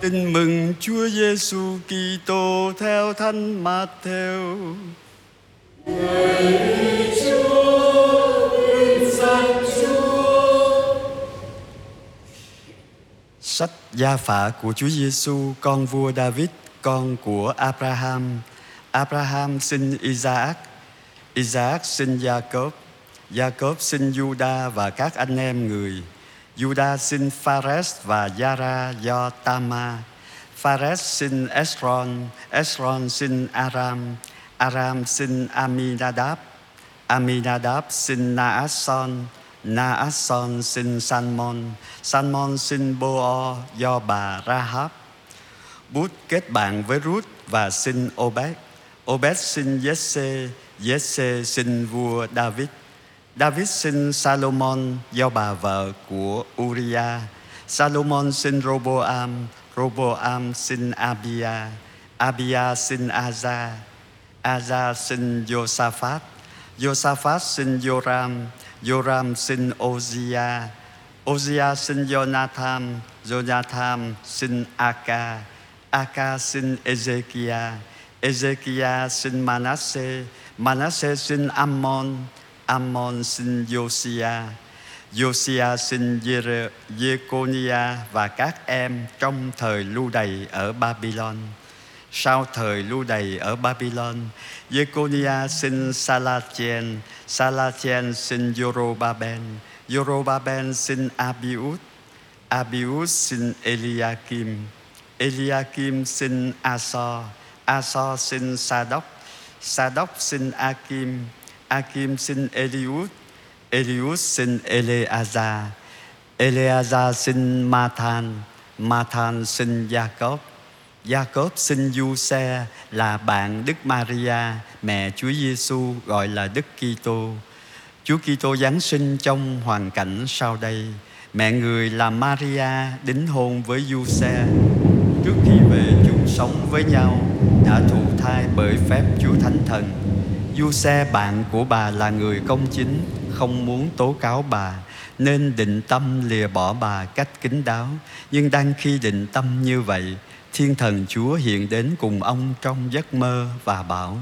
Tin mừng Chúa Giêsu Kitô theo Thánh Matthew. Sách gia phả của Chúa Giêsu con vua David, con của Abraham. Abraham sinh Isaac, Isaac sinh Jacob, Jacob sinh Juda và các anh em người. Juda sinh Phares và Yara do Tama. Phares sinh Esron, Esron sinh Aram, Aram sinh Aminadab, Aminadab sinh Naasson, Naasson sinh Salmon, Salmon sinh Boo do bà Rahab. Bút kết bạn với Ruth và sinh Obed. Obed sinh Jesse, Jesse sinh vua David. David sinh Salomon do bà vợ của Uriah. Salomon sinh Roboam, Roboam sinh Abia, Abia sinh Aza, Aza sinh Josaphat, Josaphat sinh Joram, Joram sinh Ozia, Ozia sinh Jonathan, Jonathan sinh Aka, Aka sinh Ezekiah, Ezekiah sinh Manasseh, Manasseh sinh Ammon, Ammon sinh Josiah, Josiah sinh Jeconia và các em trong thời lưu đày ở Babylon. Sau thời lưu đày ở Babylon, Jeconia sinh Salatien, Salatien sinh Yorobaben, Yorobaben sinh Abiud, Abiud sinh Eliakim, Eliakim sinh Asor, Asor sinh Sadoc, Sadoc sinh Akim, Akim sinh Eliud, Eliud sinh Eleazar, Eleazar sinh Mathan, Mathan sinh Jacob, Jacob sinh Giuse là bạn Đức Maria, mẹ Chúa Giêsu gọi là Đức Kitô. Chúa Kitô giáng sinh trong hoàn cảnh sau đây. Mẹ người là Maria đính hôn với Giuse. Trước khi về chung sống với nhau đã thụ thai bởi phép Chúa Thánh Thần. Giuse bạn của bà là người công chính, không muốn tố cáo bà nên định tâm lìa bỏ bà cách kín đáo. Nhưng đang khi định tâm như vậy, Thiên thần Chúa hiện đến cùng ông trong giấc mơ và bảo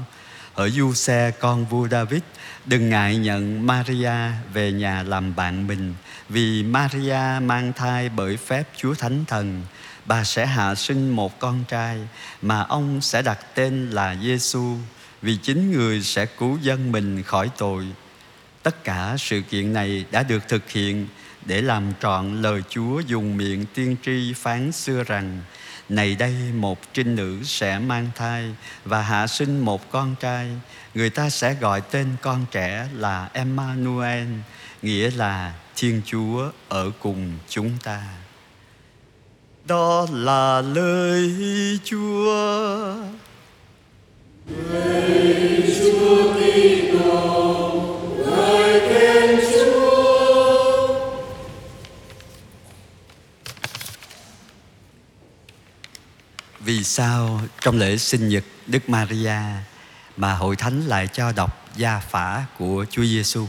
Ở du xe con vua David Đừng ngại nhận Maria về nhà làm bạn mình Vì Maria mang thai bởi phép Chúa Thánh Thần Bà sẽ hạ sinh một con trai Mà ông sẽ đặt tên là Giêsu vì chính người sẽ cứu dân mình khỏi tội. Tất cả sự kiện này đã được thực hiện để làm trọn lời Chúa dùng miệng tiên tri phán xưa rằng, này đây một trinh nữ sẽ mang thai và hạ sinh một con trai. Người ta sẽ gọi tên con trẻ là Emmanuel, nghĩa là Thiên Chúa ở cùng chúng ta. Đó là lời Chúa. Vì sao trong lễ sinh nhật Đức Maria mà hội thánh lại cho đọc gia phả của Chúa Giêsu?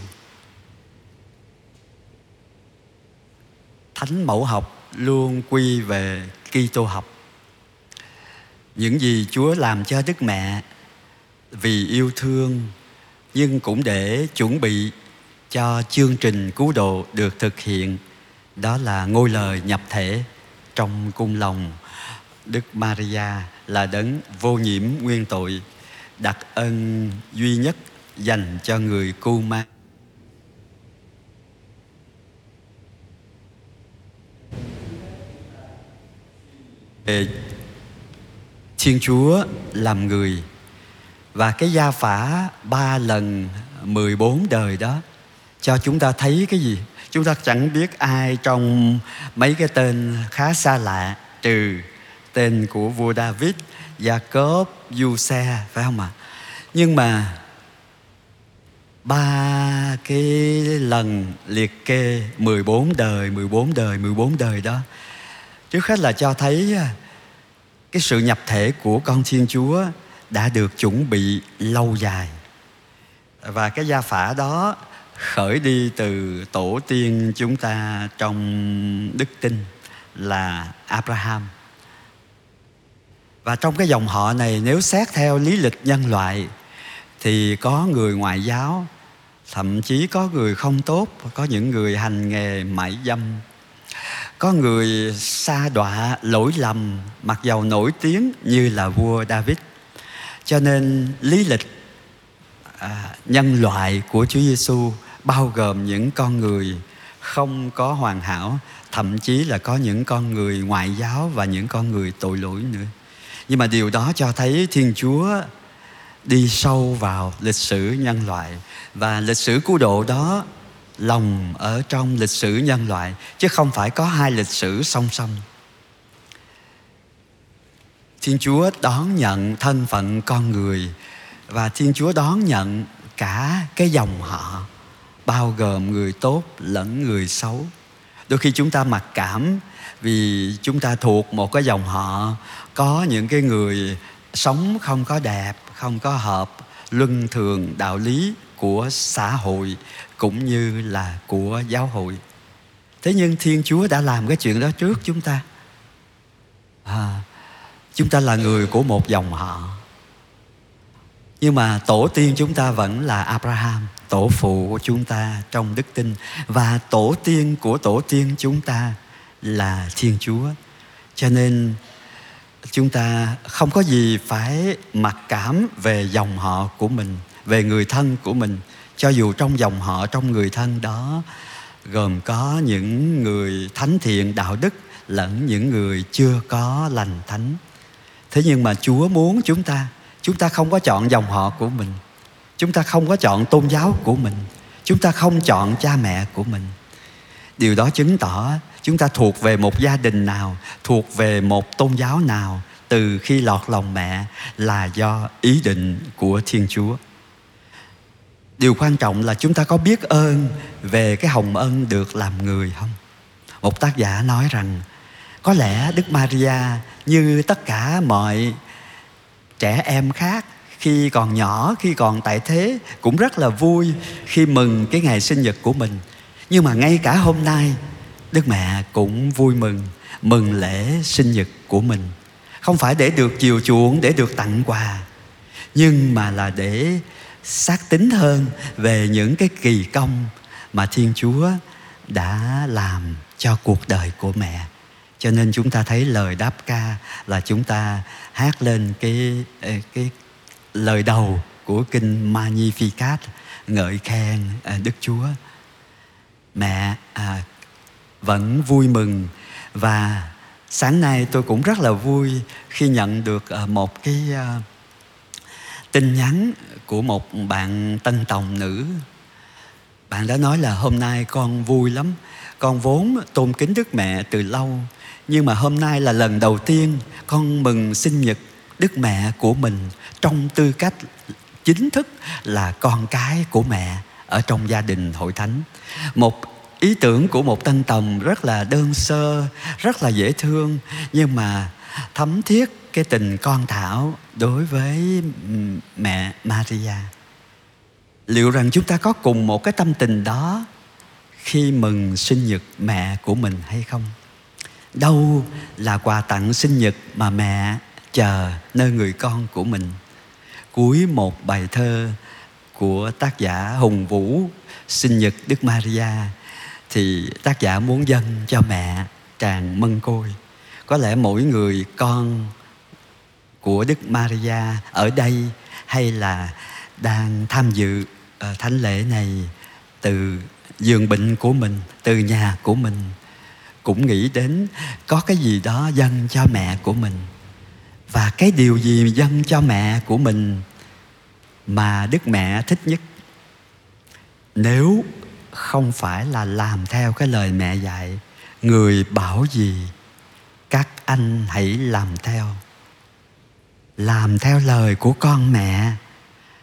Thánh mẫu học luôn quy về Kitô học. Những gì Chúa làm cho Đức Mẹ vì yêu thương, nhưng cũng để chuẩn bị cho chương trình cứu độ được thực hiện, đó là ngôi lời nhập thể trong cung lòng Đức Maria là đấng vô nhiễm nguyên tội, đặc ân duy nhất dành cho người cu ma. Thiên Chúa làm người và cái gia phả ba lần 14 đời đó, cho chúng ta thấy cái gì? Chúng ta chẳng biết ai trong mấy cái tên khá xa lạ, trừ tên của vua David, Jacob, Giuse phải không ạ? Nhưng mà ba cái lần liệt kê 14 đời, 14 đời, 14 đời đó trước hết là cho thấy à, cái sự nhập thể của con Thiên Chúa đã được chuẩn bị lâu dài. Và cái gia phả đó khởi đi từ tổ tiên chúng ta trong đức tin là Abraham và trong cái dòng họ này nếu xét theo lý lịch nhân loại thì có người ngoại giáo thậm chí có người không tốt có những người hành nghề mại dâm có người xa đọa lỗi lầm mặc dầu nổi tiếng như là vua David. Cho nên lý lịch à, nhân loại của Chúa Giêsu bao gồm những con người không có hoàn hảo thậm chí là có những con người ngoại giáo và những con người tội lỗi nữa nhưng mà điều đó cho thấy thiên chúa đi sâu vào lịch sử nhân loại. Và lịch sử cứu độ đó lòng ở trong lịch sử nhân loại, chứ không phải có hai lịch sử song song. Thiên chúa đón nhận thân phận con người và thiên chúa đón nhận cả cái dòng họ, bao gồm người tốt lẫn người xấu. Đôi khi chúng ta mặc cảm vì chúng ta thuộc một cái dòng họ có những cái người sống không có đẹp không có hợp luân thường đạo lý của xã hội cũng như là của giáo hội. Thế nhưng thiên chúa đã làm cái chuyện đó trước chúng ta. À, chúng ta là người của một dòng họ. Nhưng mà tổ tiên chúng ta vẫn là abraham tổ phụ của chúng ta trong đức tin. Và tổ tiên của tổ tiên chúng ta là thiên chúa. Cho nên chúng ta không có gì phải mặc cảm về dòng họ của mình, về người thân của mình. Cho dù trong dòng họ, trong người thân đó, gồm có những người thánh thiện đạo đức lẫn những người chưa có lành thánh. Thế nhưng mà chúa muốn chúng ta chúng ta không có chọn dòng họ của mình. Chúng ta không có chọn tôn giáo của mình. Chúng ta không chọn cha mẹ của mình. Điều đó chứng tỏ chúng ta thuộc về một gia đình nào, thuộc về một tôn giáo nào, từ khi lọt lòng mẹ là do ý định của thiên chúa. Điều quan trọng là chúng ta có biết ơn về cái hồng ân được làm người không? Một tác giả nói rằng, có lẽ đức maria, như tất cả mọi trẻ em khác, khi còn nhỏ, khi còn tại thế, cũng rất là vui khi mừng cái ngày sinh nhật của mình. Nhưng mà ngay cả hôm nay đức mẹ cũng vui mừng mừng lễ sinh nhật của mình không phải để được chiều chuộng để được tặng quà nhưng mà là để xác tính hơn về những cái kỳ công mà thiên chúa đã làm cho cuộc đời của mẹ cho nên chúng ta thấy lời đáp ca là chúng ta hát lên cái cái lời đầu của kinh Magnificat ngợi khen à, Đức Chúa. Mẹ à, vẫn vui mừng và sáng nay tôi cũng rất là vui khi nhận được ờ, một cái ờ, tin nhắn của một bạn tân tòng nữ. Bạn đã nói là hôm nay con vui lắm. Con vốn tôn kính Đức Mẹ từ lâu, nhưng mà hôm nay là lần đầu tiên con mừng sinh nhật đức mẹ của mình trong tư cách chính thức là con cái của mẹ ở trong gia đình hội thánh một ý tưởng của một tân tòng rất là đơn sơ, rất là dễ thương, nhưng mà thấm thiết cái tình con thảo đối với mẹ maria. Liệu rằng chúng ta có cùng một cái tâm tình đó khi mừng sinh nhật mẹ của mình hay không? Đâu là quà tặng sinh nhật mà mẹ chờ nơi người con của mình? Cuối một bài thơ của tác giả hùng vũ, sinh nhật đức maria thì tác giả muốn dâng cho mẹ tràng mân côi. Có lẽ mỗi người con của đức maria ở đây hay là đang tham dự uh, thánh lễ này từ giường bệnh của mình từ nhà của mình cũng nghĩ đến có cái gì đó dâng cho mẹ của mình. Và cái điều gì dâng cho mẹ của mình mà đức mẹ thích nhất? Nếu không phải là làm theo cái lời mẹ dạy. Người bảo gì, các anh hãy làm theo. Làm theo lời của con mẹ,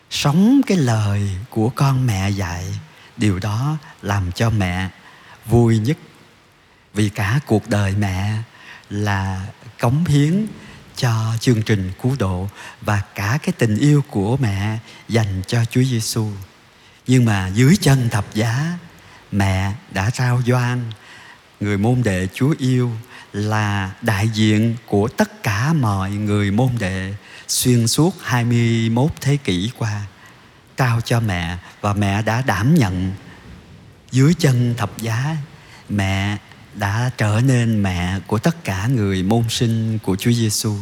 sống cái lời của con mẹ dạy. Điều đó làm cho mẹ vui nhất. Vì cả cuộc đời mẹ là cống hiến cho chương trình cứu độ và cả cái tình yêu của mẹ dành cho Chúa Giêsu. Nhưng mà dưới chân thập giá, mẹ đã trao doan người môn đệ Chúa yêu là đại diện của tất cả mọi người môn đệ xuyên suốt 21 thế kỷ qua trao cho mẹ và mẹ đã đảm nhận dưới chân thập giá mẹ đã trở nên mẹ của tất cả người môn sinh của Chúa Giêsu.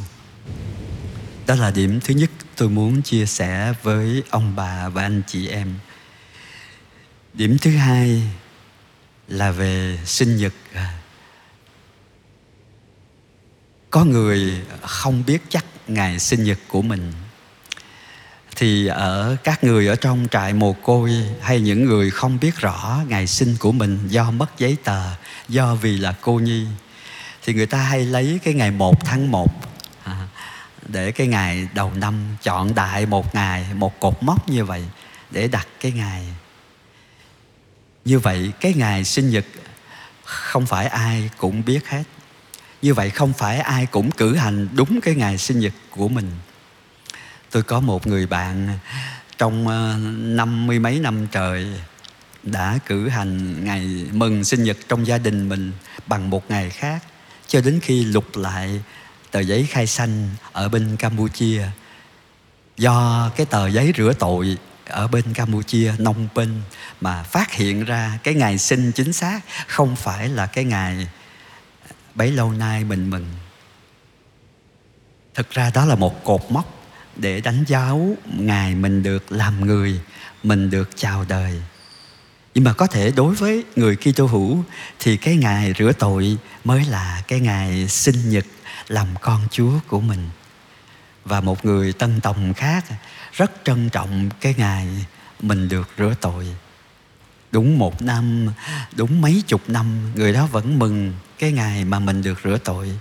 Đó là điểm thứ nhất tôi muốn chia sẻ với ông bà và anh chị em. Điểm thứ hai là về sinh nhật. Có người không biết chắc ngày sinh nhật của mình thì ở các người ở trong trại mồ côi hay những người không biết rõ ngày sinh của mình do mất giấy tờ, do vì là cô nhi, thì người ta hay lấy cái ngày 1 tháng 1 à, để cái ngày đầu năm chọn đại một ngày, một cột mốc như vậy để đặt cái ngày như vậy cái ngày sinh nhật không phải ai cũng biết hết. Như vậy không phải ai cũng cử hành đúng cái ngày sinh nhật của mình. Tôi có một người bạn trong ờ, năm mươi mấy năm trời đã cử hành ngày mừng sinh nhật trong gia đình mình bằng một ngày khác, cho đến khi lục lại tờ giấy khai sanh ở bên Campuchia. Do cái tờ giấy rửa tội ở bên Campuchia nông Penh mà phát hiện ra cái ngày sinh chính xác không phải là cái ngày bấy lâu nay mình mừng. Thực ra đó là một cột mốc để đánh dấu ngày mình được làm người, mình được chào đời. Nhưng mà có thể đối với người Kitô hữu thì cái ngày rửa tội mới là cái ngày sinh nhật làm con Chúa của mình và một người tân tòng khác rất trân trọng cái ngày mình được rửa tội. Đúng một năm, đúng mấy chục năm, người đó vẫn mừng cái ngày mà mình được rửa tội.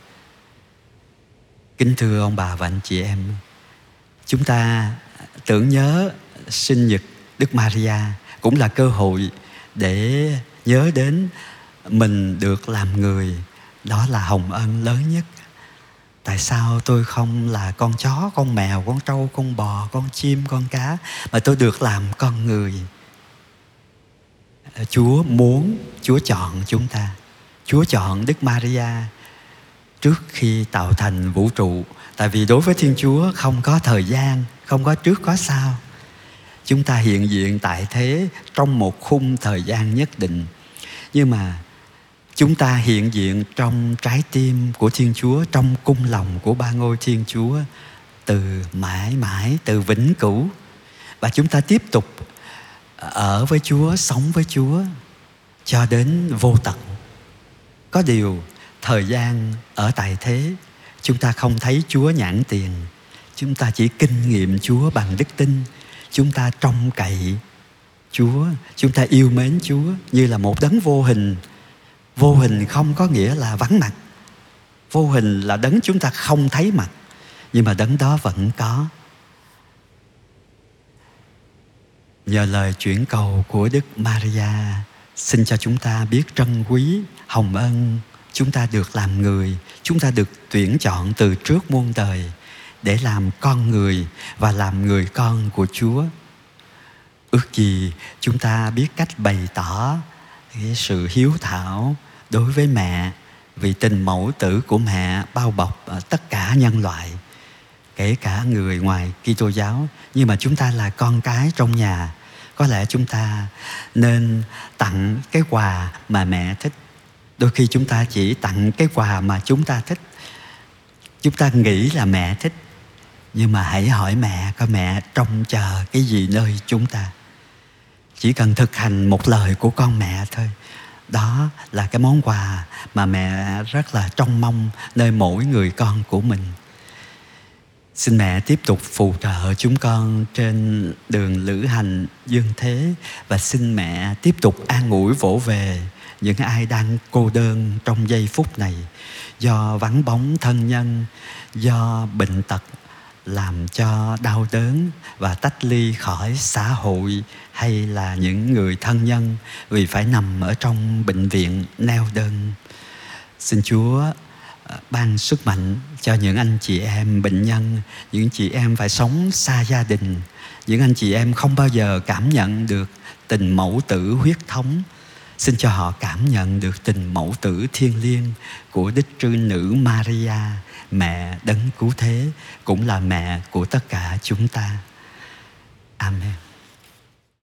Kính thưa ông bà và anh chị em, chúng ta tưởng nhớ sinh nhật Đức Maria cũng là cơ hội để nhớ đến mình được làm người. Đó là hồng ân lớn nhất tại sao tôi không là con chó, con mèo, con trâu, con bò, con chim, con cá mà tôi được làm con người? Chúa muốn, chúa chọn chúng ta. Chúa chọn đức maria trước khi tạo thành vũ trụ. Tại vì đối với thiên chúa không có thời gian, không có trước, có sau. Chúng ta hiện diện tại thế trong một khung thời gian nhất định. Nhưng mà chúng ta hiện diện trong trái tim của thiên chúa, trong cung lòng của ba ngôi thiên chúa, từ mãi mãi, từ vĩnh cửu. Và chúng ta tiếp tục ờ, ở với chúa, sống với chúa cho đến vô tận. Có điều, thời gian ở tại thế, chúng ta không thấy chúa nhãn tiền. Chúng ta chỉ kinh nghiệm chúa bằng đức tin. Chúng ta trông cậy chúa, chúng ta yêu mến chúa như là một đấng vô hình vô hình không có nghĩa là vắng mặt. Vô hình là đấng chúng ta không thấy mặt, nhưng mà đấng đó vẫn có. Nhờ lời chuyển cầu của đức maria, xin cho chúng ta biết trân quý, hồng ân. Chúng ta được làm người, chúng ta được tuyển chọn từ trước muôn đời để làm con người và làm người con của chúa. Ước gì chúng ta biết cách bày tỏ cái sự hiếu thảo đối với mẹ, vì tình mẫu tử của mẹ bao bọc ờ, tất cả nhân loại, kể cả người ngoài Kitô giáo. Nhưng mà chúng ta là con cái trong nhà, có lẽ chúng ta nên tặng cái quà mà mẹ thích. Đôi khi chúng ta chỉ tặng cái quà mà chúng ta thích. Chúng ta nghĩ là mẹ thích, nhưng mà hãy hỏi mẹ coi mẹ trông chờ cái gì nơi chúng ta chỉ cần thực hành một lời của con mẹ thôi. Đó là cái món quà mà mẹ rất là trông mong nơi mỗi người con của mình. Xin mẹ tiếp tục phù trợ chúng con trên đường lữ hành dương thế và xin mẹ tiếp tục an ủi vỗ về những ai đang cô đơn trong giây phút này do vắng bóng thân nhân, do bệnh tật làm cho đau đớn và tách ly khỏi xã hội hay là những người thân nhân vì phải nằm ở trong bệnh viện neo đơn xin chúa à, ban sức mạnh cho những anh chị em bệnh nhân những chị em phải sống xa gia đình những anh chị em không bao giờ cảm nhận được tình mẫu tử huyết thống xin cho họ cảm nhận được tình mẫu tử thiêng liêng của đích trư nữ Maria, mẹ đấng cứu thế, cũng là mẹ của tất cả chúng ta. Amen.